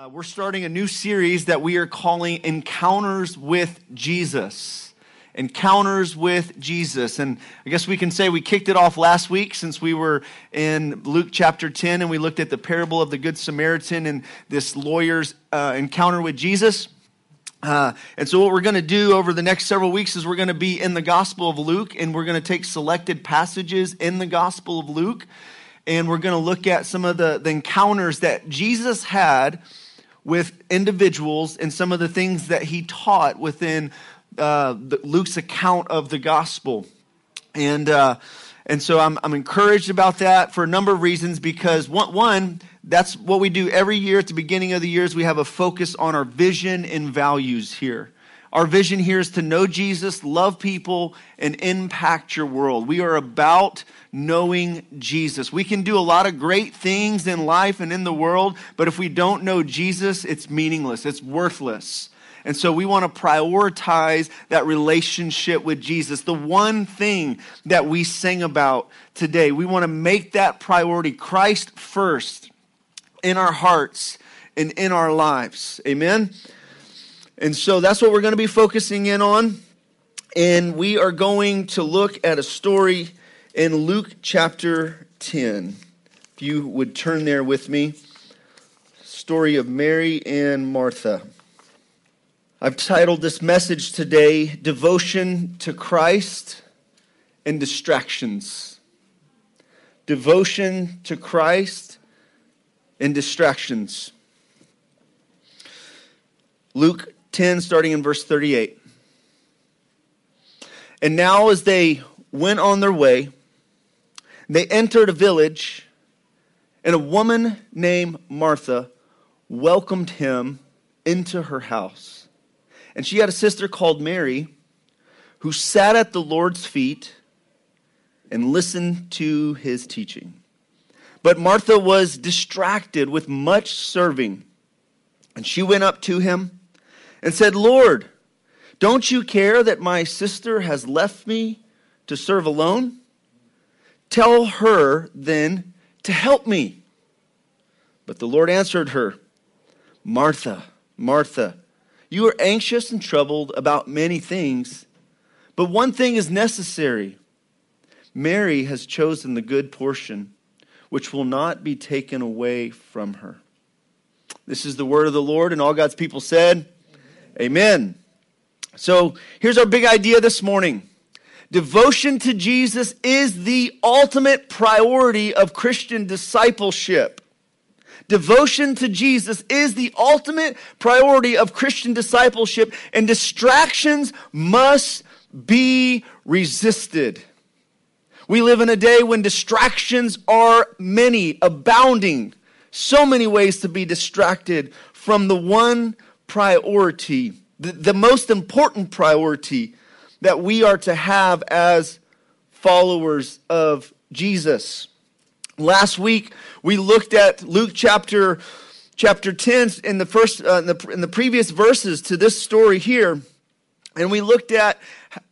Uh, we're starting a new series that we are calling Encounters with Jesus. Encounters with Jesus. And I guess we can say we kicked it off last week since we were in Luke chapter 10 and we looked at the parable of the Good Samaritan and this lawyer's uh, encounter with Jesus. Uh, and so, what we're going to do over the next several weeks is we're going to be in the Gospel of Luke and we're going to take selected passages in the Gospel of Luke and we're going to look at some of the, the encounters that Jesus had with individuals and some of the things that he taught within uh, Luke's account of the gospel. And, uh, and so I'm, I'm encouraged about that for a number of reasons because one, one, that's what we do every year at the beginning of the years. We have a focus on our vision and values here. Our vision here is to know Jesus, love people, and impact your world. We are about knowing Jesus. We can do a lot of great things in life and in the world, but if we don't know Jesus, it's meaningless, it's worthless. And so we want to prioritize that relationship with Jesus. The one thing that we sing about today, we want to make that priority Christ first in our hearts and in our lives. Amen. And so that's what we're going to be focusing in on. And we are going to look at a story in Luke chapter 10. If you would turn there with me. Story of Mary and Martha. I've titled this message today Devotion to Christ and Distractions. Devotion to Christ and Distractions. Luke 10, starting in verse 38. And now, as they went on their way, they entered a village, and a woman named Martha welcomed him into her house. And she had a sister called Mary who sat at the Lord's feet and listened to his teaching. But Martha was distracted with much serving. And she went up to him and said, Lord, don't you care that my sister has left me to serve alone? Tell her then to help me. But the Lord answered her, Martha, Martha, you are anxious and troubled about many things, but one thing is necessary. Mary has chosen the good portion, which will not be taken away from her. This is the word of the Lord, and all God's people said, Amen. So here's our big idea this morning. Devotion to Jesus is the ultimate priority of Christian discipleship. Devotion to Jesus is the ultimate priority of Christian discipleship, and distractions must be resisted. We live in a day when distractions are many, abounding, so many ways to be distracted from the one priority, the, the most important priority that we are to have as followers of Jesus. Last week we looked at Luke chapter chapter 10 in the first uh, in, the, in the previous verses to this story here and we looked at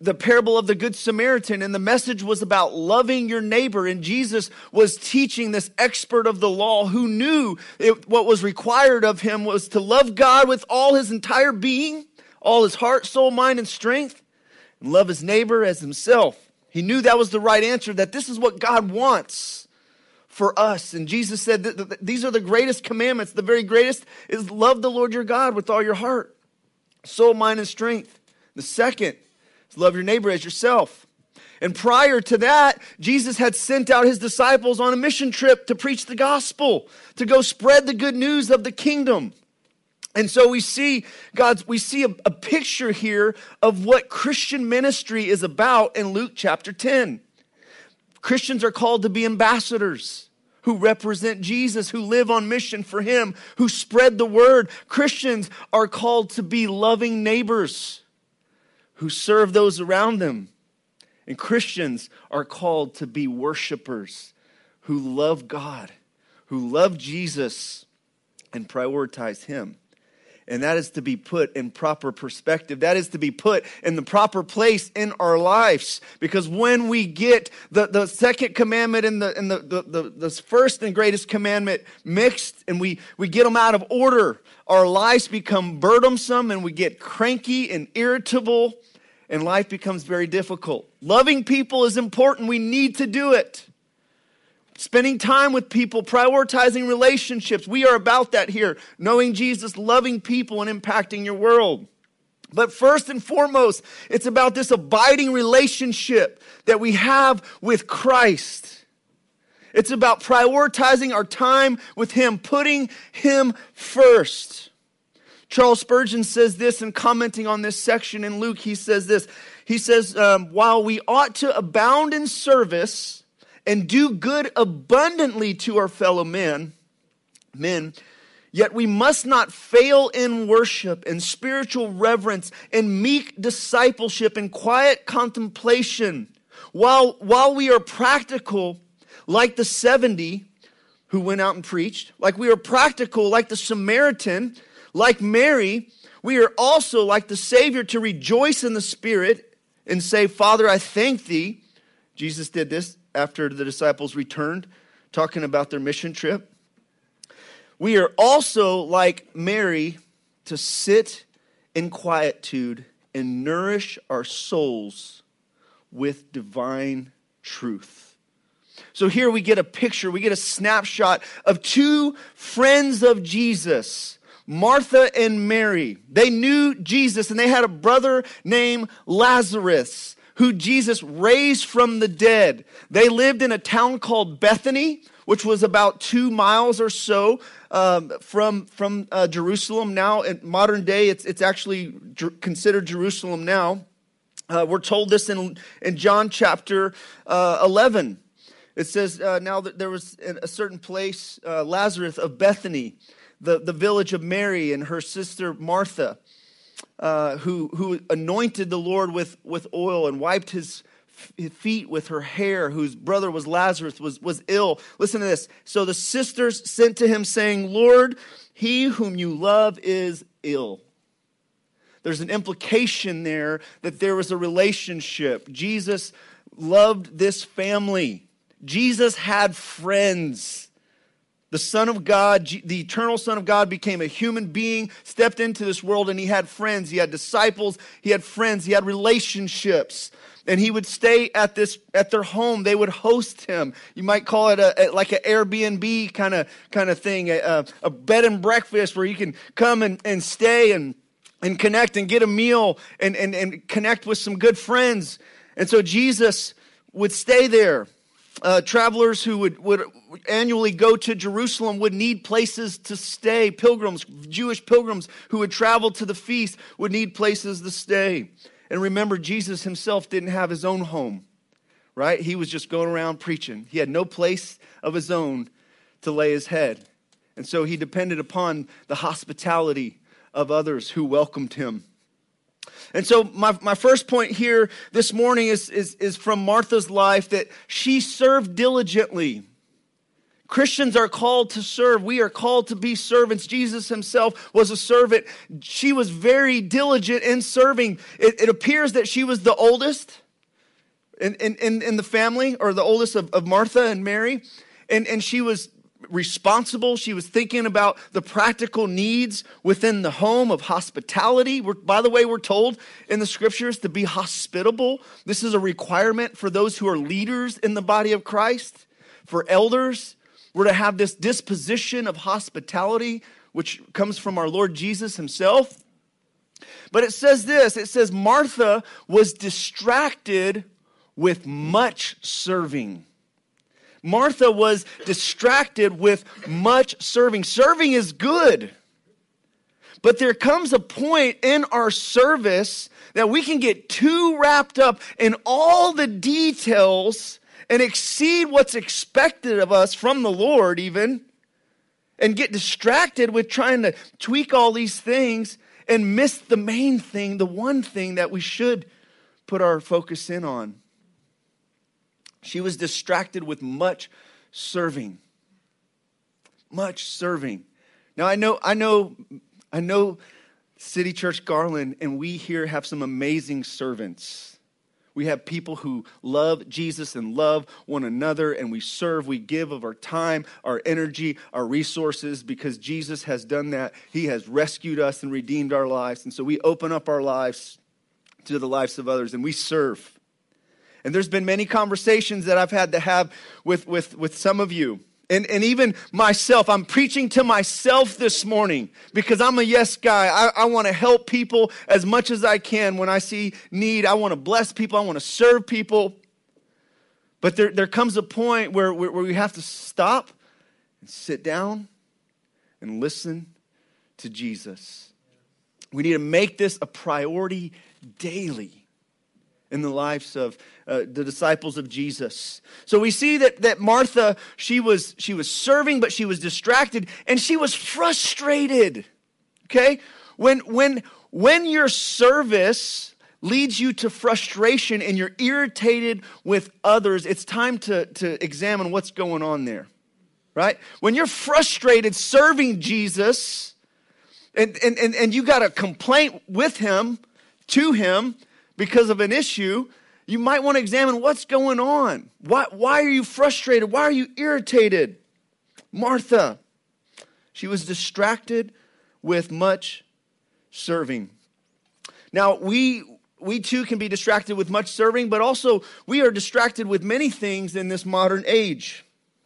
the parable of the Good Samaritan, and the message was about loving your neighbor. And Jesus was teaching this expert of the law who knew it, what was required of him was to love God with all his entire being, all his heart, soul, mind, and strength, and love his neighbor as himself. He knew that was the right answer, that this is what God wants for us. And Jesus said that these are the greatest commandments. The very greatest is love the Lord your God with all your heart, soul, mind, and strength. The second love your neighbor as yourself. And prior to that, Jesus had sent out his disciples on a mission trip to preach the gospel, to go spread the good news of the kingdom. And so we see God's we see a, a picture here of what Christian ministry is about in Luke chapter 10. Christians are called to be ambassadors who represent Jesus, who live on mission for him, who spread the word. Christians are called to be loving neighbors who serve those around them. And Christians are called to be worshipers who love God, who love Jesus, and prioritize Him. And that is to be put in proper perspective. That is to be put in the proper place in our lives. Because when we get the, the second commandment and, the, and the, the, the, the first and greatest commandment mixed and we, we get them out of order, our lives become burdensome and we get cranky and irritable and life becomes very difficult. Loving people is important. We need to do it spending time with people, prioritizing relationships. We are about that here, knowing Jesus, loving people, and impacting your world. But first and foremost, it's about this abiding relationship that we have with Christ. It's about prioritizing our time with Him, putting Him first. Charles Spurgeon says this in commenting on this section in Luke. He says this. He says, um, While we ought to abound in service, and do good abundantly to our fellow men, men, yet we must not fail in worship and spiritual reverence and meek discipleship and quiet contemplation. While, while we are practical, like the 70 who went out and preached, like we are practical, like the Samaritan, like Mary, we are also like the Savior to rejoice in the Spirit and say, Father, I thank thee. Jesus did this after the disciples returned, talking about their mission trip. We are also like Mary to sit in quietude and nourish our souls with divine truth. So here we get a picture, we get a snapshot of two friends of Jesus, Martha and Mary. They knew Jesus and they had a brother named Lazarus who Jesus raised from the dead. They lived in a town called Bethany, which was about two miles or so um, from, from uh, Jerusalem. Now, in modern day, it's, it's actually considered Jerusalem now. Uh, we're told this in, in John chapter uh, 11. It says, uh, Now that there was a certain place, uh, Lazarus of Bethany, the, the village of Mary and her sister Martha uh, who, who anointed the Lord with, with oil and wiped his feet with her hair, whose brother was Lazarus, was, was ill. Listen to this. So the sisters sent to him, saying, Lord, he whom you love is ill. There's an implication there that there was a relationship. Jesus loved this family. Jesus had friends. The Son of God, the eternal Son of God, became a human being, stepped into this world, and he had friends. He had disciples. He had friends. He had relationships. And he would stay at this at their home. They would host him. You might call it a, a like an Airbnb kind of kind of thing, a, a, bed and breakfast where you can come and, and stay and and connect and get a meal and, and, and connect with some good friends. And so Jesus would stay there uh, travelers who would, would annually go to Jerusalem would need places to stay. Pilgrims, Jewish pilgrims who would travel to the feast would need places to stay. And remember, Jesus himself didn't have his own home, right? He was just going around preaching. He had no place of his own to lay his head. And so he depended upon the hospitality of others who welcomed him. And so, my, my first point here this morning is, is, is from Martha's life that she served diligently. Christians are called to serve. We are called to be servants. Jesus himself was a servant. She was very diligent in serving. It, it appears that she was the oldest in, in, in the family, or the oldest of, of Martha and Mary. And, and she was responsible. She was thinking about the practical needs within the home of hospitality. We're, by the way, we're told in the scriptures to be hospitable. This is a requirement for those who are leaders in the body of Christ, for elders. We're to have this disposition of hospitality, which comes from our Lord Jesus himself. But it says this it says, Martha was distracted with much serving. Martha was distracted with much serving. Serving is good. But there comes a point in our service that we can get too wrapped up in all the details and exceed what's expected of us from the Lord, even, and get distracted with trying to tweak all these things and miss the main thing, the one thing that we should put our focus in on. She was distracted with much serving. Much serving. Now I know, I know, I know City Church Garland, and we here have some amazing servants. We have people who love Jesus and love one another, and we serve. We give of our time, our energy, our resources because Jesus has done that. He has rescued us and redeemed our lives. And so we open up our lives to the lives of others and we serve. And there's been many conversations that I've had to have with, with, with some of you and, and even myself, I'm preaching to myself this morning because I'm a yes guy. I, I want to help people as much as I can when I see need. I want to bless people, I want to serve people. But there, there comes a point where, where, where we have to stop and sit down and listen to Jesus. We need to make this a priority daily in the lives of uh, the disciples of Jesus. So we see that, that Martha, she was, she was serving, but she was distracted and she was frustrated. Okay? When, when, when your service leads you to frustration and you're irritated with others, it's time to, to examine what's going on there. Right? When you're frustrated serving Jesus and, and, and, and you got a complaint with him, to him, because of an issue, you might want to examine what's going on. Why, why are you frustrated? Why are you irritated? Martha, she was distracted with much serving. Now, we we too can be distracted with much serving, but also we are distracted with many things in this modern age.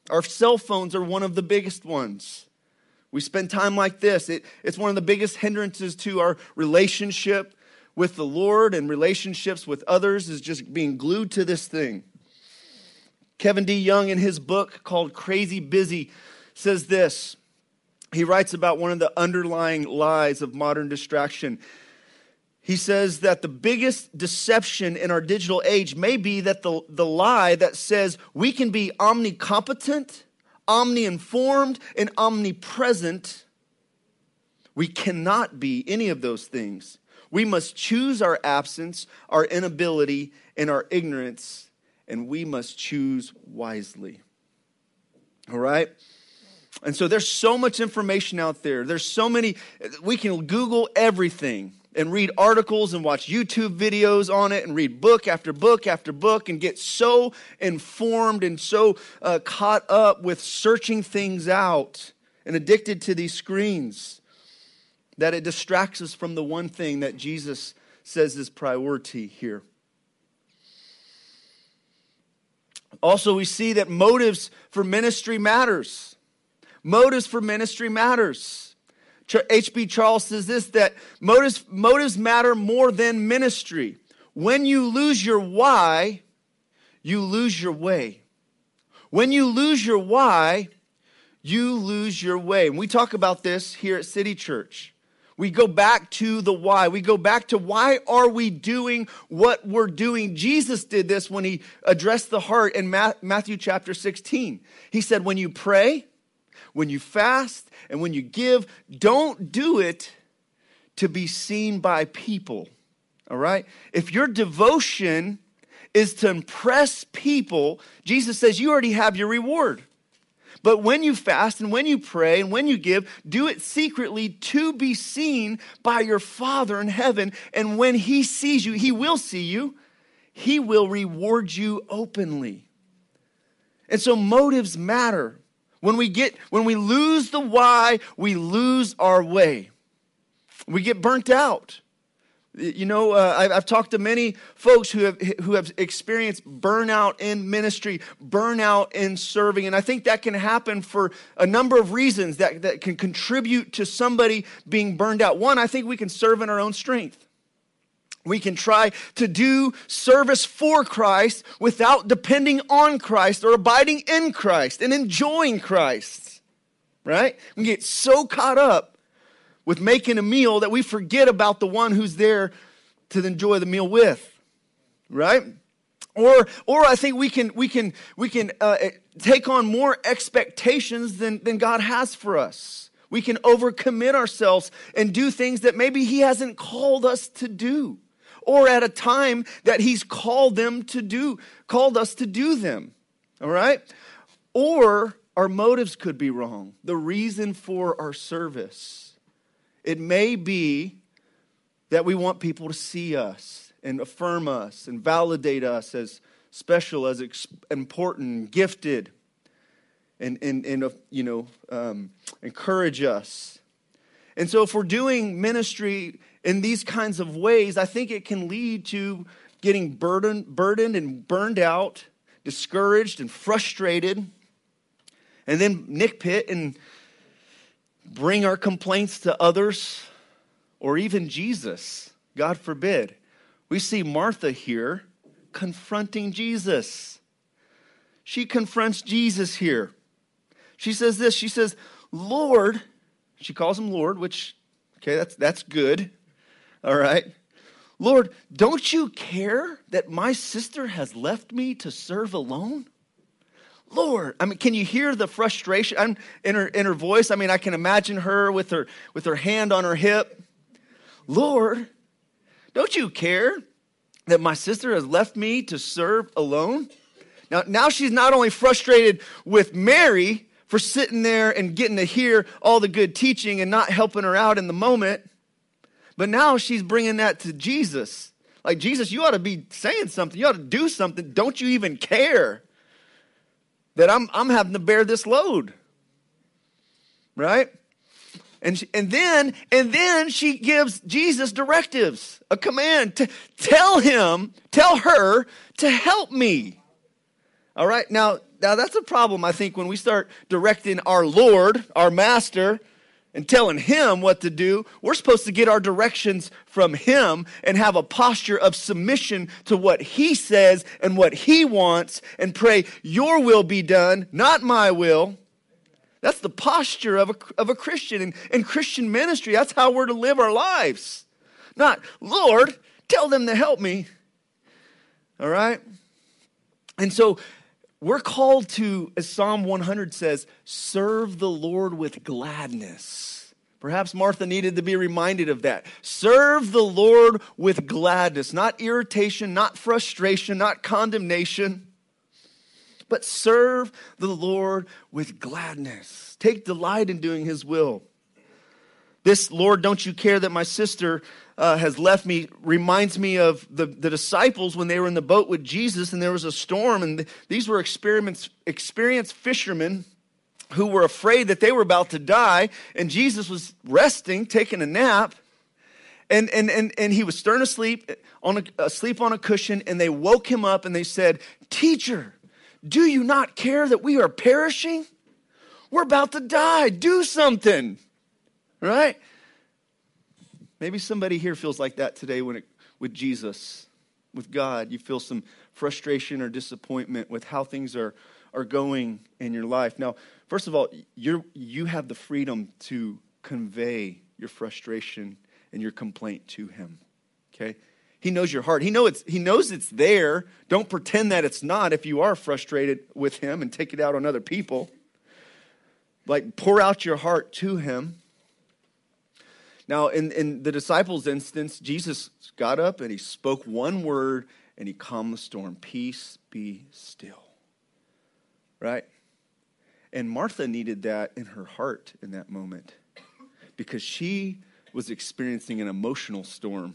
Our cell phones are one of the biggest ones. We spend time like this. It, it's one of the biggest hindrances to our relationship with the Lord and relationships with others is just being glued to this thing. Kevin DeYoung, in his book called Crazy Busy, says this. He writes about one of the underlying lies of modern distraction. He says that the biggest deception in our digital age may be that the, the lie that says we can be omnicompetent, omni-informed, and omnipresent. We cannot be any of those things. We must choose our absence, our inability, and our ignorance, and we must choose wisely. All right? And so there's so much information out there. There's so many, we can Google everything and read articles and watch YouTube videos on it and read book after book after book and get so informed and so uh, caught up with searching things out and addicted to these screens that it distracts us from the one thing that Jesus says is priority here. Also, we see that motives for ministry matters. Motives for ministry matters. H.B. Charles says this that motives, motives matter more than ministry. When you lose your why, you lose your way. When you lose your why, you lose your way. And we talk about this here at City Church. We go back to the why. We go back to why are we doing what we're doing? Jesus did this when he addressed the heart in Matthew chapter 16. He said, When you pray, when you fast, and when you give, don't do it to be seen by people. All right? If your devotion is to impress people, Jesus says you already have your reward. But when you fast and when you pray and when you give, do it secretly to be seen by your Father in heaven. And when He sees you, He will see you, He will reward you openly. And so motives matter. When we get when we lose the why, we lose our way. We get burnt out. You know, uh, I've, I've, talked to many folks who have, who have experienced burnout in ministry, burnout in serving, and I think that can happen for a number of reasons that, that can contribute to somebody being burned out. One, I think we can serve in our own strength. We can try to do service for Christ without depending on Christ or abiding in Christ and enjoying Christ, right? We get so caught up with making a meal that we forget about the one who's there to enjoy the meal with, right? Or, or I think we can, we can, we can uh, take on more expectations than, than God has for us. We can overcommit ourselves and do things that maybe He hasn't called us to do, or at a time that He's called them to do, called us to do them. All right? Or our motives could be wrong. The reason for our service it may be that we want people to see us and affirm us and validate us as special, as important, gifted, and, and, and uh, you know, um, encourage us. And so, if we're doing ministry in these kinds of ways, I think it can lead to getting burdened, burdened and burned out, discouraged and frustrated, and then nitpick and bring our complaints to others or even Jesus. God forbid. We see Martha here confronting Jesus. She confronts Jesus here. She says this She says, Lord, she calls him Lord, which, okay, that's, that's good. All right. Lord, don't you care that my sister has left me to serve alone? Lord, I mean, can you hear the frustration I'm, in her, in her voice? I mean, I can imagine her with her, with her hand on her hip. Lord, don't you care that my sister has left me to serve alone? Now, now she's not only frustrated with Mary for sitting there and getting to hear all the good teaching and not helping her out in the moment, but now she's bringing that to Jesus. Like, Jesus, you ought to be saying something. You ought to do something. Don't you even care that I'm, I'm having to bear this load? Right? And, she, and then and then she gives Jesus directives, a command to tell him, tell her to help me. All right? Now, now that's a problem I think when we start directing our Lord, our master, and telling him what to do, we're supposed to get our directions from him and have a posture of submission to what he says and what he wants and pray, Your will be done, not my will. That's the posture of a, of a Christian. And in Christian ministry, that's how we're to live our lives. Not, Lord, tell them to help me. All right? And so we're called to, as Psalm 100 says, serve the Lord with gladness. Perhaps Martha needed to be reminded of that. Serve the Lord with gladness, not irritation, not frustration, not condemnation, but serve the Lord with gladness. Take delight in doing his will. This, Lord, don't you care that my sister uh, has left me reminds me of the, the disciples when they were in the boat with Jesus and there was a storm, and these were experienced, experienced fishermen who were afraid that they were about to die, and Jesus was resting, taking a nap. And, and, and, and he was stern asleep on a, asleep on a cushion, and they woke him up and they said, Teacher, do you not care that we are perishing? We're about to die. Do something. Right? Maybe somebody here feels like that today when it, with Jesus, with God. You feel some frustration or disappointment with how things are, are going in your life. Now, first of all, you you have the freedom to convey your frustration and your complaint to Him. Okay? He knows your heart. He, know it's, he knows it's there. Don't pretend that it's not if you are frustrated with Him and take it out on other people. Like, pour out your heart to Him. Now, in, in the disciples' instance, Jesus got up and he spoke one word and he calmed the storm Peace be still. Right? And Martha needed that in her heart in that moment because she was experiencing an emotional storm.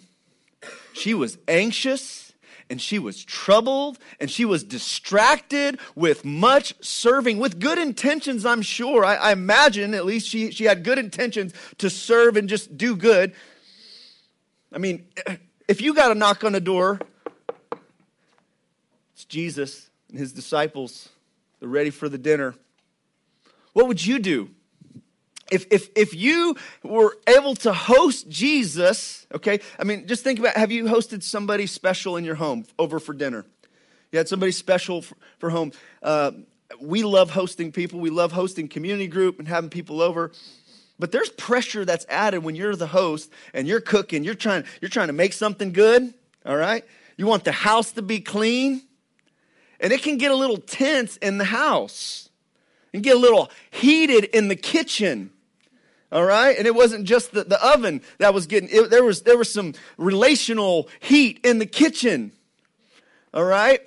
She was anxious and she was troubled and she was distracted with much serving, with good intentions, I'm sure. I, I, imagine at least she, she had good intentions to serve and just do good. I mean, if you got a knock on the door, it's Jesus and his disciples. They're ready for the dinner. What would you do? If, if, if you were able to host Jesus, okay, I mean, just think about have you hosted somebody special in your home over for dinner? You had somebody special for, for home. Uh, we love hosting people, we love hosting community group and having people over. But there's pressure that's added when you're the host and you're cooking, you're trying, you're trying to make something good, all right? You want the house to be clean, and it can get a little tense in the house and get a little heated in the kitchen all right? And it wasn't just the, the oven that was getting it, there was there was some relational heat in the kitchen. All right?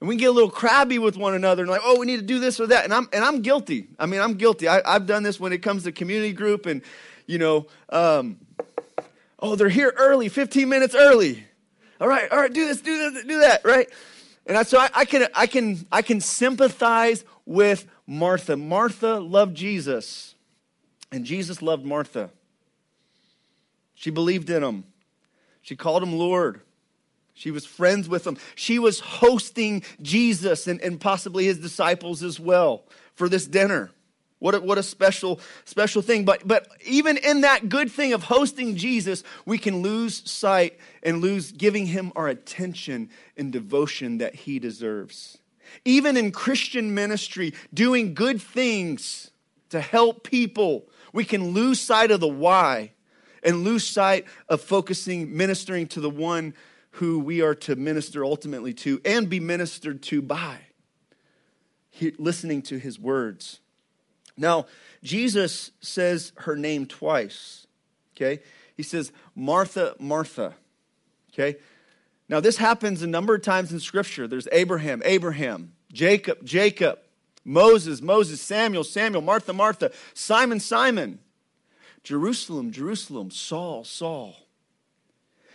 And we get a little crabby with one another and like oh we need to do this or that. And i'm and i'm guilty. I mean i'm guilty. I, have done this when it comes to community group and you know um, Oh, they're here early, 15 minutes early. All right, all right, do this, do this, do that, right? And I, so I, I can, I can, I can sympathize with Martha. Martha loved Jesus, and Jesus loved Martha. She believed in him. She called him Lord. She was friends with him. She was hosting Jesus and, and possibly his disciples as well for this dinner. What a, what a special, special thing. But, but even in that good thing of hosting Jesus, we can lose sight and lose giving him our attention and devotion that he deserves. Even in Christian ministry, doing good things to help people, we can lose sight of the why and lose sight of focusing, ministering to the one who we are to minister ultimately to and be ministered to by, he, listening to his words. Now, Jesus says her name twice, okay? He says, Martha, Martha, okay? Now, this happens a number of times in Scripture. There's Abraham, Abraham, Jacob, Jacob, Moses, Moses, Samuel, Samuel, Martha, Martha, Simon, Simon, Jerusalem, Jerusalem, Saul, Saul.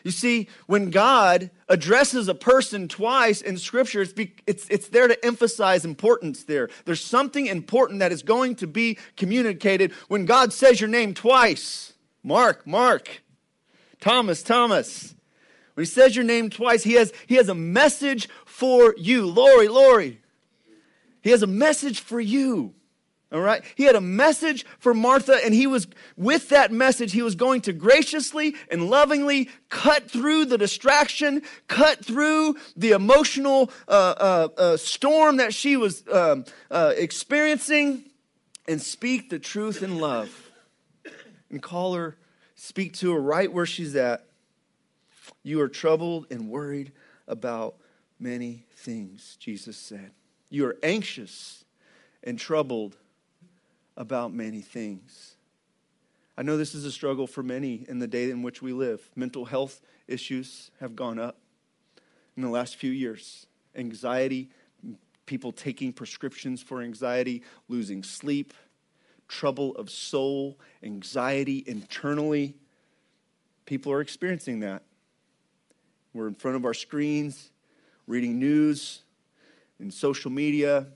You see, when God addresses a person twice in Scripture, it's, be, it's, it's there to emphasize importance there. There's something important that is going to be communicated when God says your name twice Mark, Mark, Thomas, Thomas. When he says your name twice, he has, he has a message for you. Lori, Lori. He has a message for you. All right? He had a message for Martha, and he was, with that message, he was going to graciously and lovingly cut through the distraction, cut through the emotional uh, uh, uh, storm that she was um, uh, experiencing, and speak the truth in love. And call her, speak to her right where she's at. You are troubled and worried about many things, Jesus said. You are anxious and troubled about many things. I know this is a struggle for many in the day in which we live. Mental health issues have gone up in the last few years. Anxiety, people taking prescriptions for anxiety, losing sleep, trouble of soul, anxiety internally. People are experiencing that. We're in front of our screens, reading news and social media,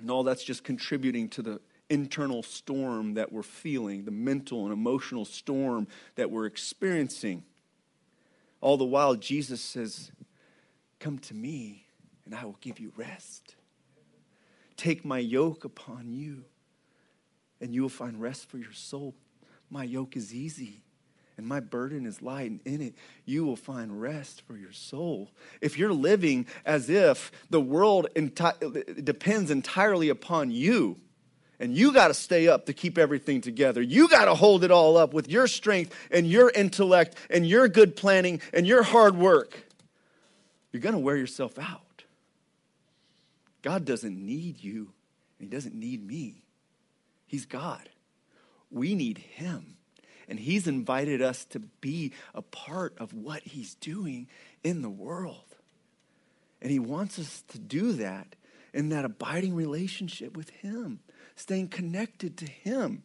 and all that's just contributing to the internal storm that we're feeling, the mental and emotional storm that we're experiencing. All the while, Jesus says, Come to me, and I will give you rest. Take my yoke upon you, and you will find rest for your soul. My yoke is easy and my burden is light, and in it you will find rest for your soul. If you're living as if the world enti- depends entirely upon you, and you got to stay up to keep everything together. You got to hold it all up with your strength and your intellect and your good planning and your hard work. You're going to wear yourself out. God doesn't need you, and He doesn't need me. He's God. We need Him. And He's invited us to be a part of what He's doing in the world. And He wants us to do that in that abiding relationship with Him staying connected to Him.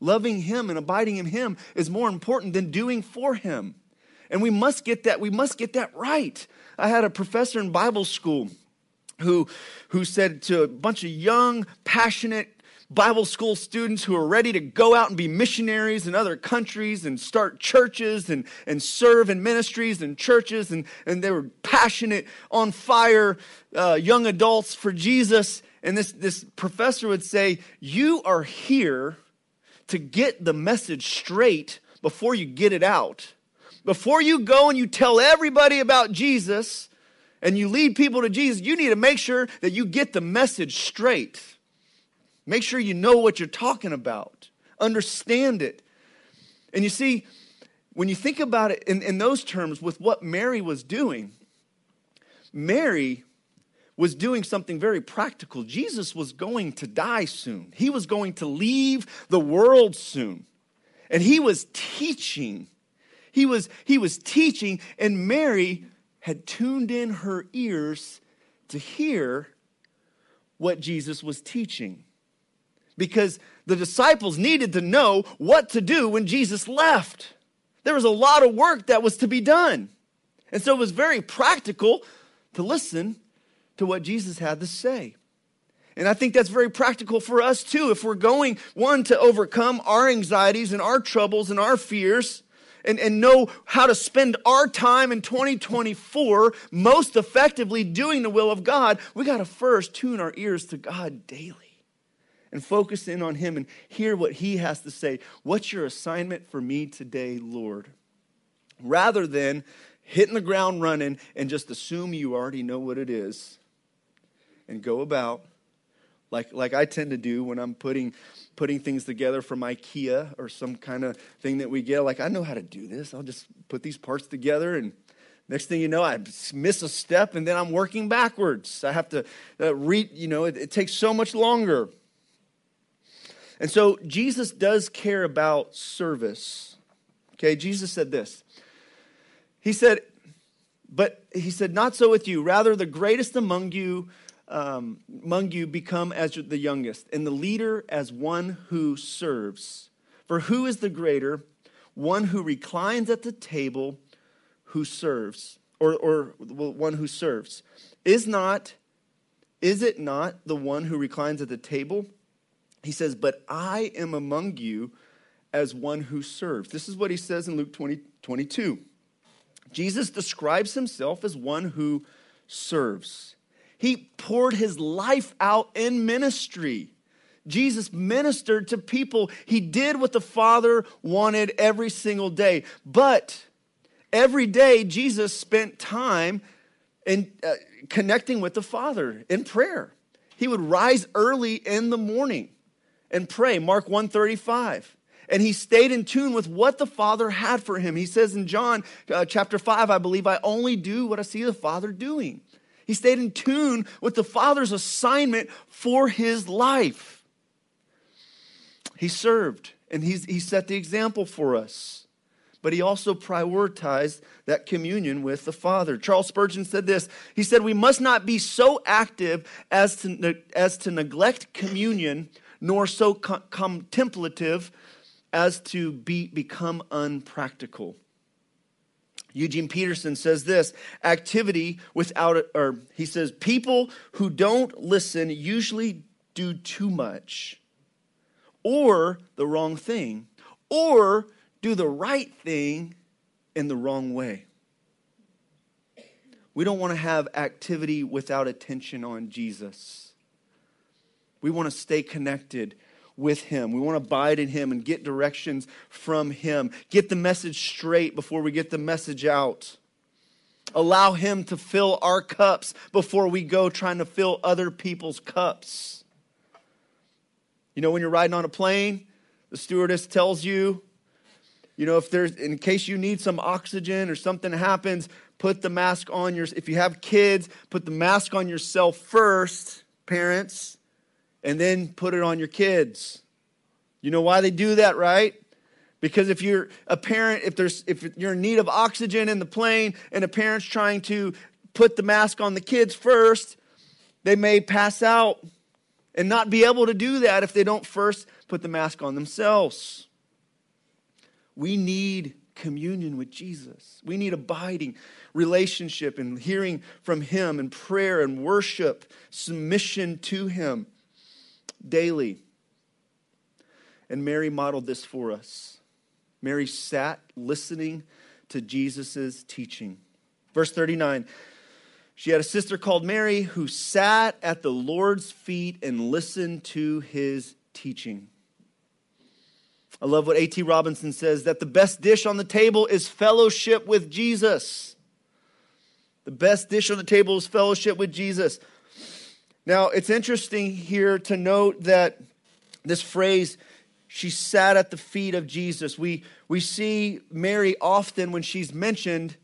Loving Him and abiding in Him is more important than doing for Him. And we must get that, we must get that right. I had a professor in Bible school who, who said to a bunch of young, passionate Bible school students who are ready to go out and be missionaries in other countries and start churches and, and serve in ministries and churches. And, and they were passionate, on fire uh, young adults for Jesus. And this, this professor would say, You are here to get the message straight before you get it out. Before you go and you tell everybody about Jesus and you lead people to Jesus, you need to make sure that you get the message straight. Make sure you know what you're talking about, understand it. And you see, when you think about it in, in those terms with what Mary was doing, Mary was doing something very practical. Jesus was going to die soon, he was going to leave the world soon. And he was teaching. He was, he was teaching, and Mary had tuned in her ears to hear what Jesus was teaching. Because the disciples needed to know what to do when Jesus left. there was a lot of work that was to be done. And so it was very practical to listen to what Jesus had to say. And I think that's very practical for us too. If we're going, one, to overcome our anxieties and our troubles and our fears, and, and know how to spend our time in 2024 most effectively doing the will of God, we got to first tune our ears to God daily and focus in on Him and hear what He has to say. What's your assignment for me today, Lord? Rather than hitting the ground running and just assume you already know what it is and go about like, like I tend to do when I'm putting, putting things together from IKEA or some kind of thing that we get. Like, I know how to do this. I'll just put these parts together, and next thing you know, I miss a step, and then I'm working backwards. I have to uh, read, you know, it, it takes so much longer. And so Jesus does care about service. Okay, Jesus said this. He said, but he said, not so with you. Rather, the greatest among you um, among you become as the youngest, and the leader as one who serves. For who is the greater? One who reclines at the table, who serves, or, or one who serves. Is not, is it not the one who reclines at the table? He says, But I am among you as one who serves. This is what he says in Luke 20, 22. Jesus describes himself as one who serves. He poured his life out in ministry. Jesus ministered to people. He did what the Father wanted every single day. But every day, Jesus spent time in uh, connecting with the Father in prayer. He would rise early in the morning and pray, Mark 135. And he stayed in tune with what the Father had for him. He says in John uh, chapter 5, I believe, I only do what I see the Father doing. He stayed in tune with the Father's assignment for his life. He served and he's, he set the example for us. But he also prioritized that communion with the Father. Charles Spurgeon said this He said, We must not be so active as to, as to neglect communion, nor so contemplative as to be, become unpractical. Eugene Peterson says this activity without, or he says, people who don't listen usually do too much, or the wrong thing, or do the right thing in the wrong way. We don't want to have activity without attention on Jesus. We want to stay connected with Him. We want to abide in Him and get directions from Him. Get the message straight before we get the message out. Allow Him to fill our cups before we go trying to fill other people's cups. You know, when you're riding on a plane, the stewardess tells you, you know, if there's, in case you need some oxygen or something happens, put the mask on your, if you have kids, put the mask on yourself first, parents and then put it on your kids. You know why they do that, right? Because if you're a parent, if there's if you're in need of oxygen in the plane and a parent's trying to put the mask on the kids first, they may pass out and not be able to do that if they don't first put the mask on themselves. We need communion with Jesus. We need abiding relationship and hearing from Him and prayer and worship, submission to Him daily. And Mary modeled this for us. Mary sat listening to Jesus' teaching. Verse 39 She had a sister called Mary who sat at the Lord's feet and listened to his teaching. I love what A.T. Robertson says that the best dish on the table is fellowship with Jesus. The best dish on the table is fellowship with Jesus. Now, it's interesting here to note that this phrase, she sat at the feet of Jesus. We, we see Mary often when she's mentioned,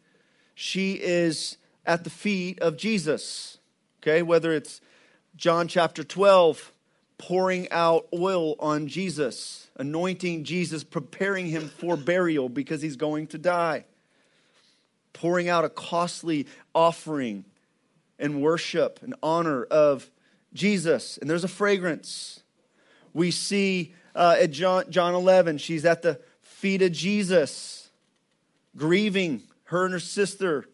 she is at the feet of Jesus. Okay, whether it's John chapter 12, pouring out oil on Jesus, anointing Jesus, preparing him for burial because he's going to die, pouring out a costly offering and worship and honor of Jesus. And there's a fragrance. We see uh, at John, John 11, she's at the feet of Jesus. grieving, her and her sister.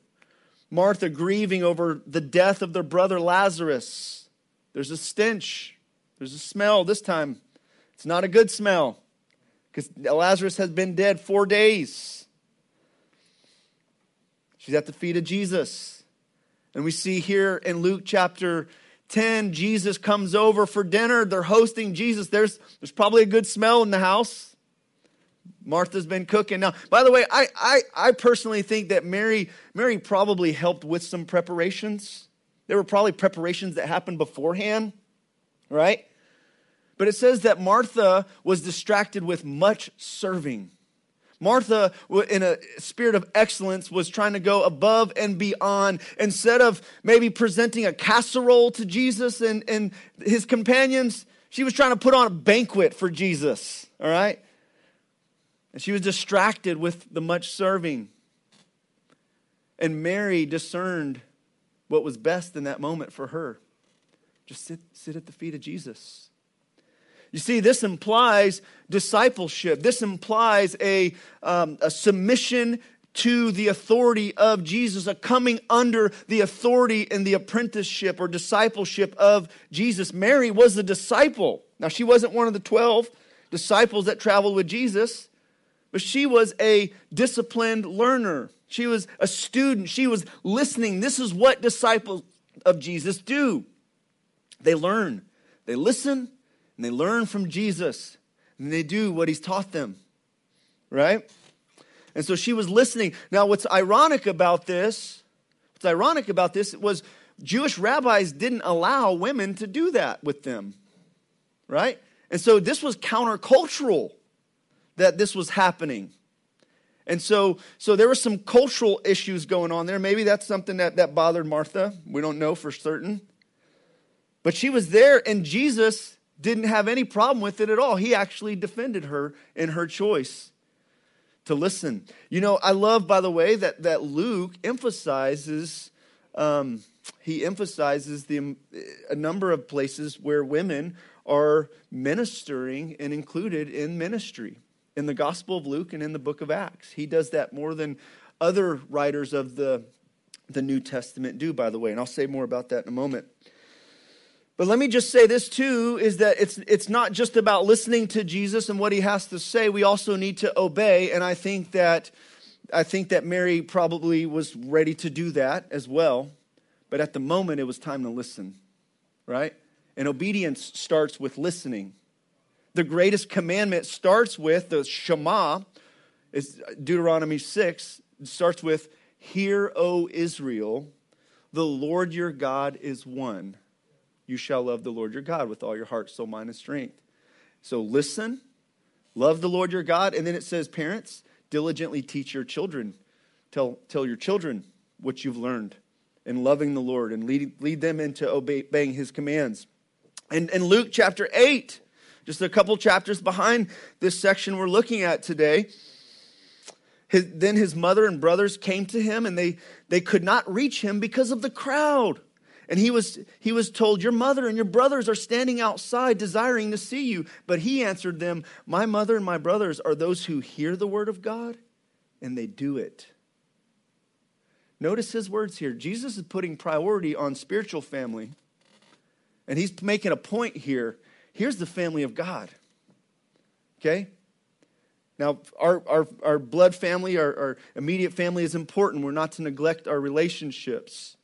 Martha grieving over the death of their brother Lazarus. There's a stench, there's a smell this time. It's not a good smell because Lazarus has been dead four days. She's at the feet of Jesus. And we see here in Luke chapter 10, Jesus comes over for dinner. They're hosting Jesus. There's, there's probably a good smell in the house. Martha's been cooking. Now, by the way, I, I, I personally think that Mary, Mary probably helped with some preparations. There were probably preparations that happened beforehand, right? But it says that Martha was distracted with much serving. Martha, in a spirit of excellence, was trying to go above and beyond. Instead of maybe presenting a casserole to Jesus and, and his companions, she was trying to put on a banquet for Jesus, all right? And she was distracted with the much serving. And Mary discerned what was best in that moment for her. Just sit, sit at the feet of Jesus. You see, this implies discipleship. This implies a, um, a submission to the authority of Jesus, a coming under the authority and the apprenticeship or discipleship of Jesus. Mary was a disciple. Now, she wasn't one of the 12 disciples that traveled with Jesus, but she was a disciplined learner. She was a student. She was listening. This is what disciples of Jesus do they learn, they listen, and they learn from Jesus and they do what he's taught them, right? And so she was listening. Now, what's ironic about this, what's ironic about this was Jewish rabbis didn't allow women to do that with them, right? And so this was countercultural that this was happening. And so, so there were some cultural issues going on there. Maybe that's something that, that bothered Martha. We don't know for certain. But she was there, and Jesus didn't have any problem with it at all. He actually defended her in her choice to listen. You know, I love, by the way, that, that Luke emphasizes, um, he emphasizes the, a number of places where women are ministering and included in ministry in the Gospel of Luke and in the book of Acts. He does that more than other writers of the, the New Testament do, by the way, and I'll say more about that in a moment. But let me just say this too is that it's it's not just about listening to Jesus and what he has to say. We also need to obey and I think that I think that Mary probably was ready to do that as well. But at the moment it was time to listen. Right? And obedience starts with listening. The greatest commandment starts with the Shema is Deuteronomy 6 starts with hear O Israel the Lord your God is one you shall love the Lord your God with all your heart, soul, mind, and strength. So listen, love the Lord your God. And then it says, parents, diligently teach your children. Tell, tell your children what you've learned in loving the Lord and lead, lead them into obeying his commands. And in Luke chapter 8, just a couple chapters behind this section we're looking at today, his, then his mother and brothers came to him and they, they could not reach him because of the crowd. And he was, he was told, Your mother and your brothers are standing outside desiring to see you. But he answered them, My mother and my brothers are those who hear the word of God and they do it. Notice his words here. Jesus is putting priority on spiritual family. And he's making a point here. Here's the family of God. Okay? Now, our, our, our blood family, our, our immediate family is important. We're not to neglect our relationships.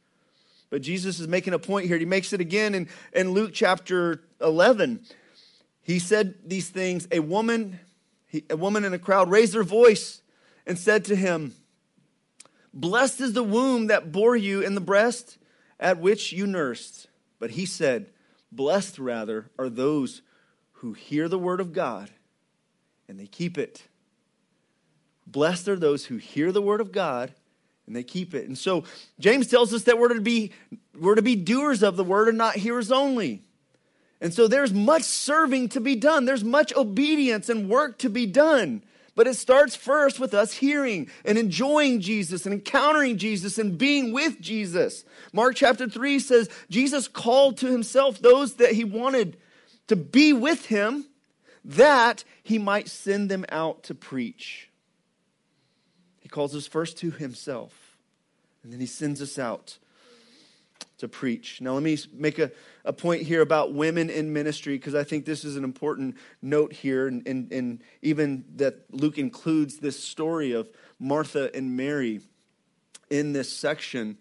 But Jesus is making a point here. He makes it again in, in Luke chapter 11. He said these things. A woman, he, a woman in a crowd raised her voice and said to him, Blessed is the womb that bore you and the breast at which you nursed. But he said, Blessed rather are those who hear the word of God and they keep it. Blessed are those who hear the word of God and they keep it. And so James tells us that we're to be we're to be doers of the word and not hearers only. And so there's much serving to be done. There's much obedience and work to be done. But it starts first with us hearing and enjoying Jesus and encountering Jesus and being with Jesus. Mark chapter 3 says Jesus called to himself those that he wanted to be with him that he might send them out to preach calls us first to himself, and then he sends us out to preach. Now, let me make a, a point here about women in ministry because I think this is an important note here, and, and, and even that Luke includes this story of Martha and Mary in this section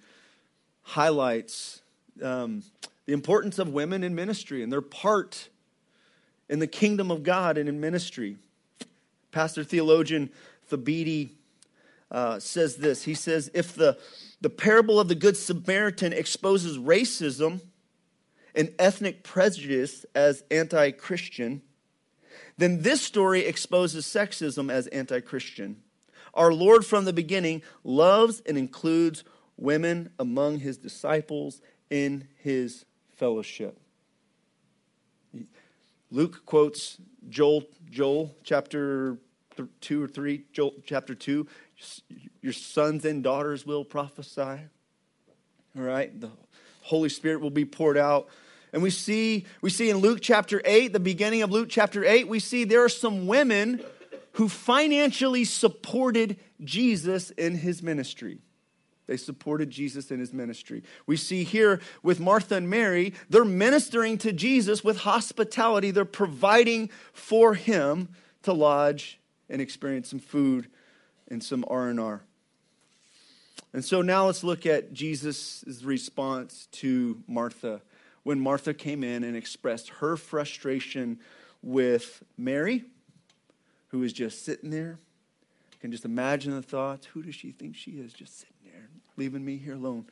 highlights um, the importance of women in ministry and their part in the kingdom of God and in ministry. Pastor theologian Thabiti uh, says this. He says, if the, the parable of the Good Samaritan exposes racism and ethnic prejudice as anti Christian, then this story exposes sexism as anti Christian. Our Lord from the beginning loves and includes women among his disciples in his fellowship. Luke quotes Joel, Joel chapter 2 or 3, Joel chapter 2. Your sons and daughters will prophesy. All right? The Holy Spirit will be poured out. And we see, we see in Luke chapter 8, the beginning of Luke chapter 8, we see there are some women who financially supported Jesus in his ministry. They supported Jesus in his ministry. We see here with Martha and Mary, they're ministering to Jesus with hospitality. They're providing for him to lodge and experience some food and some R&R. And so now let's look at Jesus' response to Martha when Martha came in and expressed her frustration with Mary, who was just sitting there. I can just imagine the thoughts. Who does she think she is just sitting there, leaving me here alone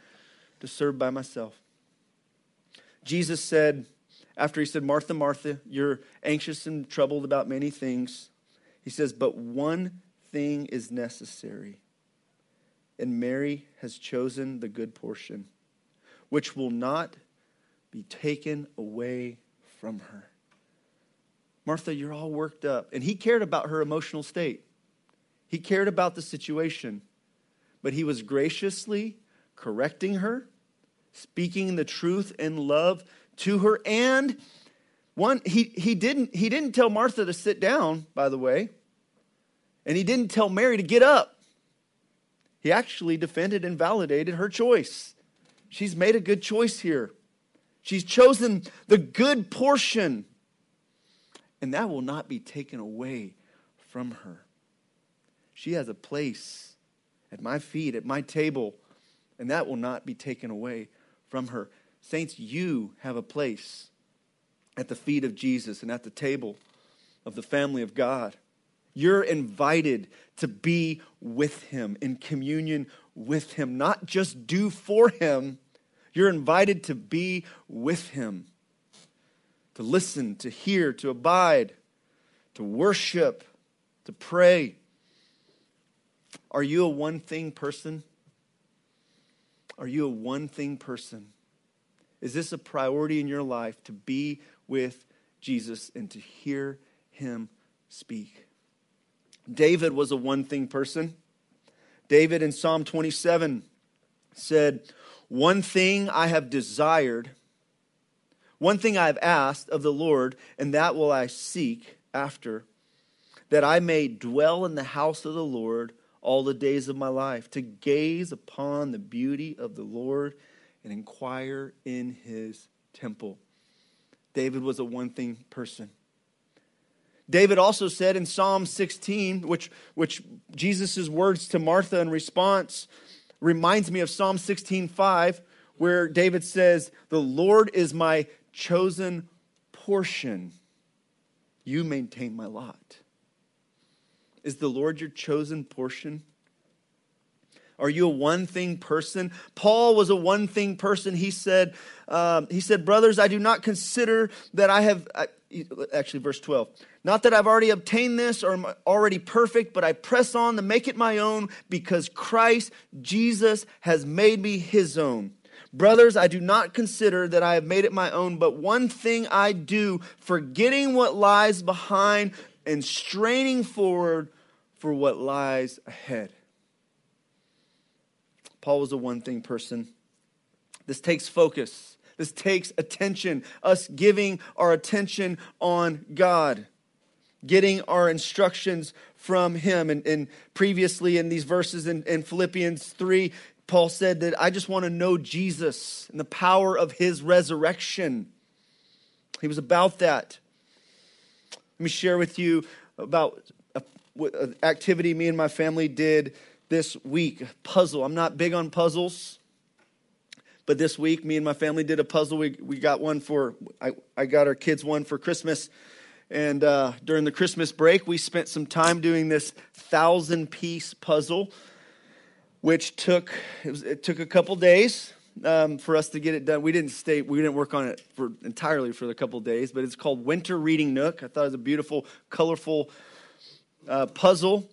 to serve by myself. Jesus said, after he said, Martha, Martha, you're anxious and troubled about many things, he says, but one thing is necessary. And Mary has chosen the good portion, which will not be taken away from her. Martha, you're all worked up. And he cared about her emotional state, he cared about the situation but he was graciously correcting her, speaking the truth in love to her. And one, he, he, didn't, he didn't tell Martha to sit down, by the way, and he didn't tell Mary to get up. He actually defended and validated her choice. She's made a good choice here. She's chosen the good portion, and that will not be taken away from her. She has a place at my feet, at my table, and that will not be taken away from her. Saints, you have a place at the feet of Jesus and at the table of the family of God. You're invited to be with him, in communion with him, not just do for him. You're invited to be with him, to listen, to hear, to abide, to worship, to pray. Are you a one thing person? Are you a one thing person? Is this a priority in your life to be with Jesus and to hear him speak? David was a one thing person. David in Psalm 27 said, One thing I have desired, one thing I have asked of the Lord, and that will I seek after, that I may dwell in the house of the Lord all the days of my life, to gaze upon the beauty of the Lord and inquire in his temple. David was a one thing person. David also said in Psalm 16, which, which Jesus' words to Martha in response reminds me of Psalm 16 5, where David says, The Lord is my chosen portion. You maintain my lot. Is the Lord your chosen portion? Are you a one thing person? Paul was a one thing person. He said, um, he said, brothers, I do not consider that I have, actually, verse 12, not that I've already obtained this or am already perfect, but I press on to make it my own because Christ Jesus has made me his own. Brothers, I do not consider that I have made it my own, but one thing I do, forgetting what lies behind and straining forward for what lies ahead. Paul was a one thing person. This takes focus. This takes attention, us giving our attention on God. getting our instructions from him. And, and previously in these verses in, in Philippians 3, Paul said that I just want to know Jesus and the power of his resurrection. He was about that. Let me share with you about an activity me and my family did this week. Puzzle. I'm not big on puzzles. But this week, me and my family did a puzzle. We, we got one for, I, I got our kids one for Christmas. And uh, during the Christmas break, we spent some time doing this thousand piece puzzle, which took, it, was, it took a couple days um, for us to get it done. We didn't stay, we didn't work on it for entirely for a couple days, but it's called Winter Reading Nook. I thought it was a beautiful, colorful uh, puzzle.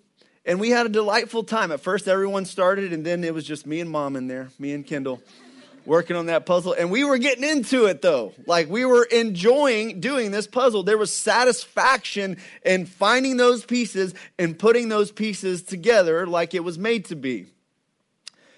And we had a delightful time. At first, everyone started, and then it was just me and mom in there, me and Kendall working on that puzzle. And we were getting into it though. Like we were enjoying doing this puzzle. There was satisfaction in finding those pieces and putting those pieces together like it was made to be.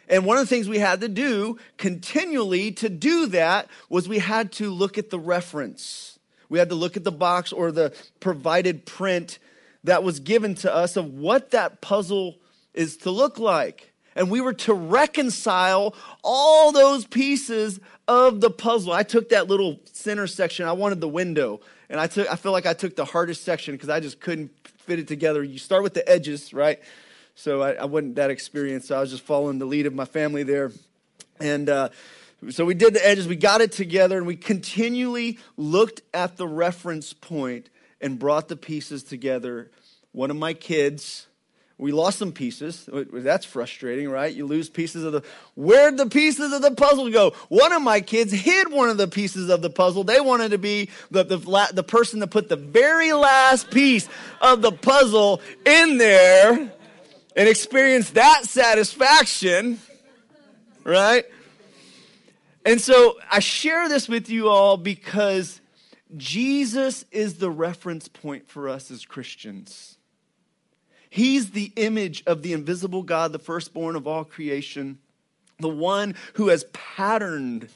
And one of the things we had to do continually to do that was we had to look at the reference. We had to look at the box or the provided print that was given to us of what that puzzle is to look like and we were to reconcile all those pieces of the puzzle. I took that little center section. I wanted the window, and I took. I feel like I took the hardest section because I just couldn't fit it together. You start with the edges, right? So I, I wasn't that experienced. So I was just following the lead of my family there, and. Uh, so we did the edges, we got it together, and we continually looked at the reference point and brought the pieces together. One of my kids, we lost some pieces. That's frustrating, right? You lose pieces of the. Where'd the pieces of the puzzle go? One of my kids hid one of the pieces of the puzzle. They wanted to be the, the, the person to put the very last piece of the puzzle in there and experience that satisfaction, right? And so I share this with you all because Jesus is the reference point for us as Christians. He's the image of the invisible God, the firstborn of all creation, the one who has patterned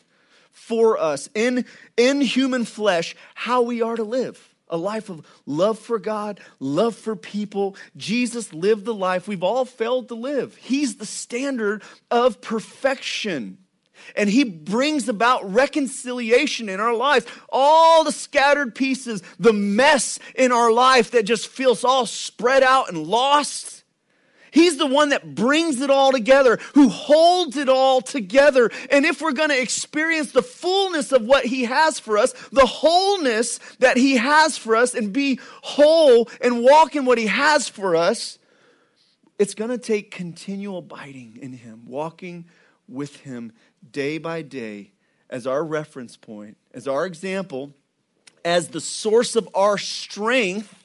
for us in, in human flesh how we are to live a life of love for God, love for people. Jesus lived the life we've all failed to live. He's the standard of perfection and he brings about reconciliation in our lives. All the scattered pieces, the mess in our life that just feels all spread out and lost. He's the one that brings it all together, who holds it all together. And if we're going to experience the fullness of what He has for us, the wholeness that He has for us, and be whole and walk in what He has for us, it's going to take continual abiding in Him, walking with Him day by day as our reference point, as our example, as the source of our strength,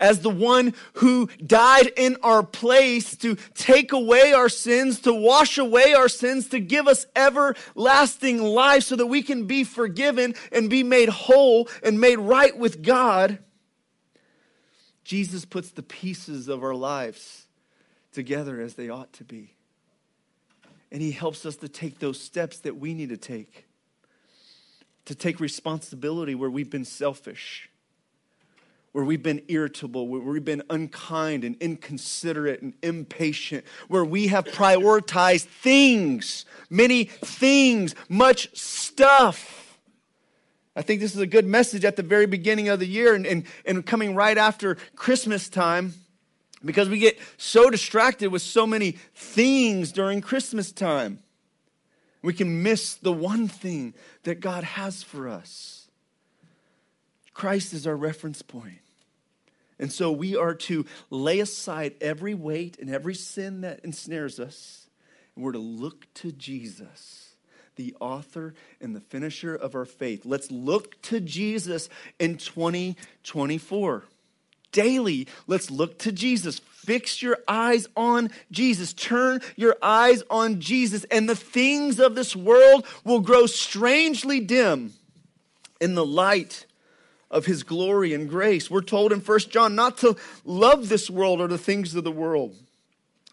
as the one who died in our place to take away our sins, to wash away our sins, to give us everlasting life so that we can be forgiven and be made whole and made right with God. Jesus puts the pieces of our lives together as they ought to be. And He helps us to take those steps that we need to take, to take responsibility where we've been selfish, where we've been irritable, where we've been unkind and inconsiderate and impatient, where we have prioritized things, many things, much stuff. I think this is a good message at the very beginning of the year and, and, and coming right after Christmas time because we get so distracted with so many things during Christmas time. We can miss the one thing that God has for us. Christ is our reference point. And so we are to lay aside every weight and every sin that ensnares us. And we're to look to Jesus, the author and the finisher of our faith. Let's look to Jesus in 2024 daily. Let's look to Jesus. Fix your eyes on Jesus. Turn your eyes on Jesus, and the things of this world will grow strangely dim in the light of his glory and grace. We're told in 1 John not to love this world or the things of the world.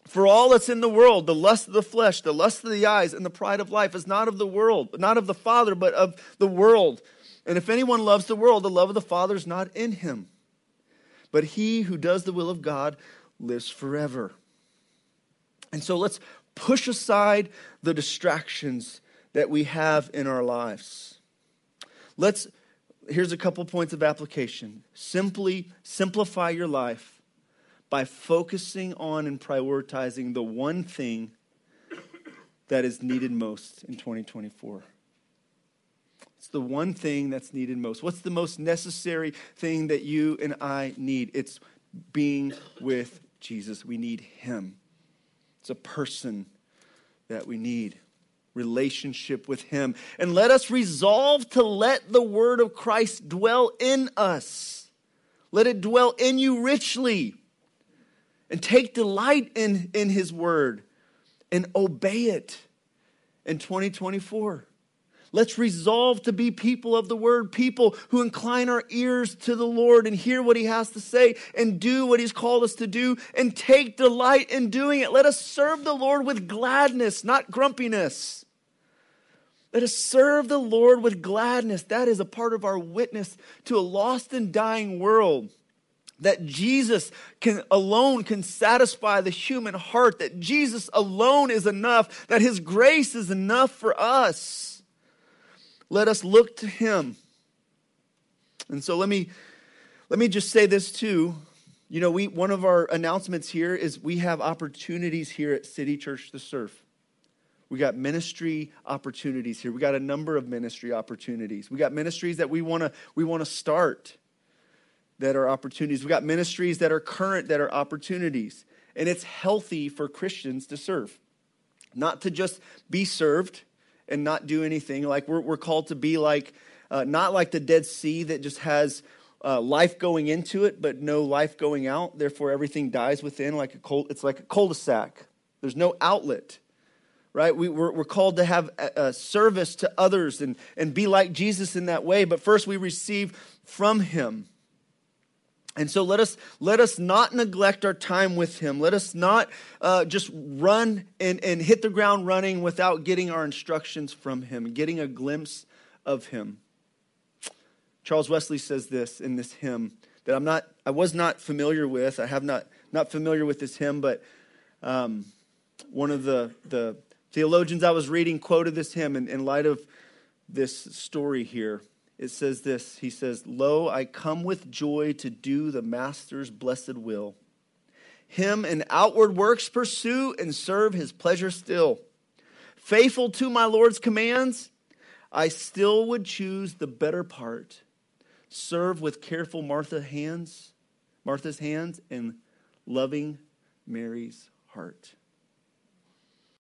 For all that's in the world, the lust of the flesh, the lust of the eyes, and the pride of life is not of the world, not of the Father, but of the world. And if anyone loves the world, the love of the Father is not in him. But he who does the will of God lives forever. And so let's push aside the distractions that we have in our lives. Let's here's a couple points of application. Simply simplify your life by focusing on and prioritizing the one thing that is needed most in 2024. It's the one thing that's needed most. What's the most necessary thing that you and I need? It's being with Jesus. We need Him. It's a person that we need relationship with Him. And let us resolve to let the word of Christ dwell in us. Let it dwell in you richly. And take delight in, in His word and obey it in 2024. Let's resolve to be people of the word, people who incline our ears to the Lord and hear what he has to say and do what he's called us to do and take delight in doing it. Let us serve the Lord with gladness, not grumpiness. Let us serve the Lord with gladness. That is a part of our witness to a lost and dying world. That Jesus can alone can satisfy the human heart, that Jesus alone is enough, that his grace is enough for us. Let us look to him. And so let me let me just say this too. You know, we one of our announcements here is we have opportunities here at City Church to serve. We got ministry opportunities here. We got a number of ministry opportunities. We got ministries that we want to we want to start that are opportunities. We got ministries that are current that are opportunities. And it's healthy for Christians to serve. Not to just be served and not do anything. Like we're, we're called to be like, uh, not like the Dead Sea that just has uh, life going into it, but no life going out. Therefore, everything dies within. Like a cul- it's like a cul-de-sac. There's no outlet right? We, we're, we're called to have a, a service to others and, and be like Jesus in that way. But first, we receive from him. And so let us let us not neglect our time with Him. Let us not uh, just run and, and hit the ground running without getting our instructions from Him, getting a glimpse of Him. Charles Wesley says this in this hymn that I'm not I was not familiar with. I have not not familiar with this hymn, but um, one of the the Theologians I was reading quoted this hymn in, in light of this story here. It says this He says, Lo, I come with joy to do the Master's blessed will. Him in outward works pursue and serve his pleasure still. Faithful to my Lord's commands, I still would choose the better part. Serve with careful Martha hands, Martha's hands, and loving Mary's heart.